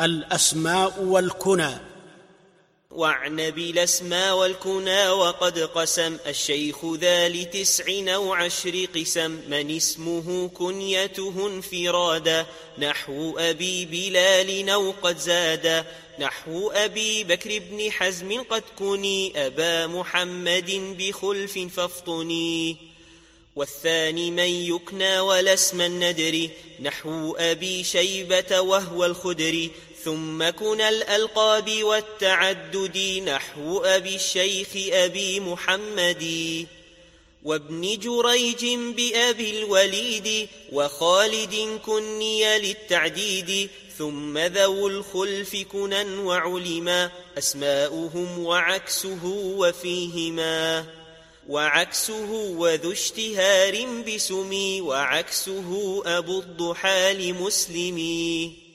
الأسماء والكنى. واعن بالاسماء والكنى وقد قسم الشيخ ذا لتسع أو عشر قسم من اسمه كنيته انفرادا. نحو أبي بلال أو قد زادا نحو أبي بكر بن حزم قد كني. أبا محمد بخلف فافطني. والثاني من يكنى ولا اسم الندر نحو أبي شيبة وهو الخدر. ثم كن الألقاب والتعدد. نحو أبي الشيخ أبي محمد. وابن جريج بأبي الوليد. وخالد كني للتعديد. ثم ذو الخلف كنا وعلما. أسماؤهم وعكسه وفيهما. وعكسه وذو اشتهار بسمي وعكسه أبو الضحى لمسلمي.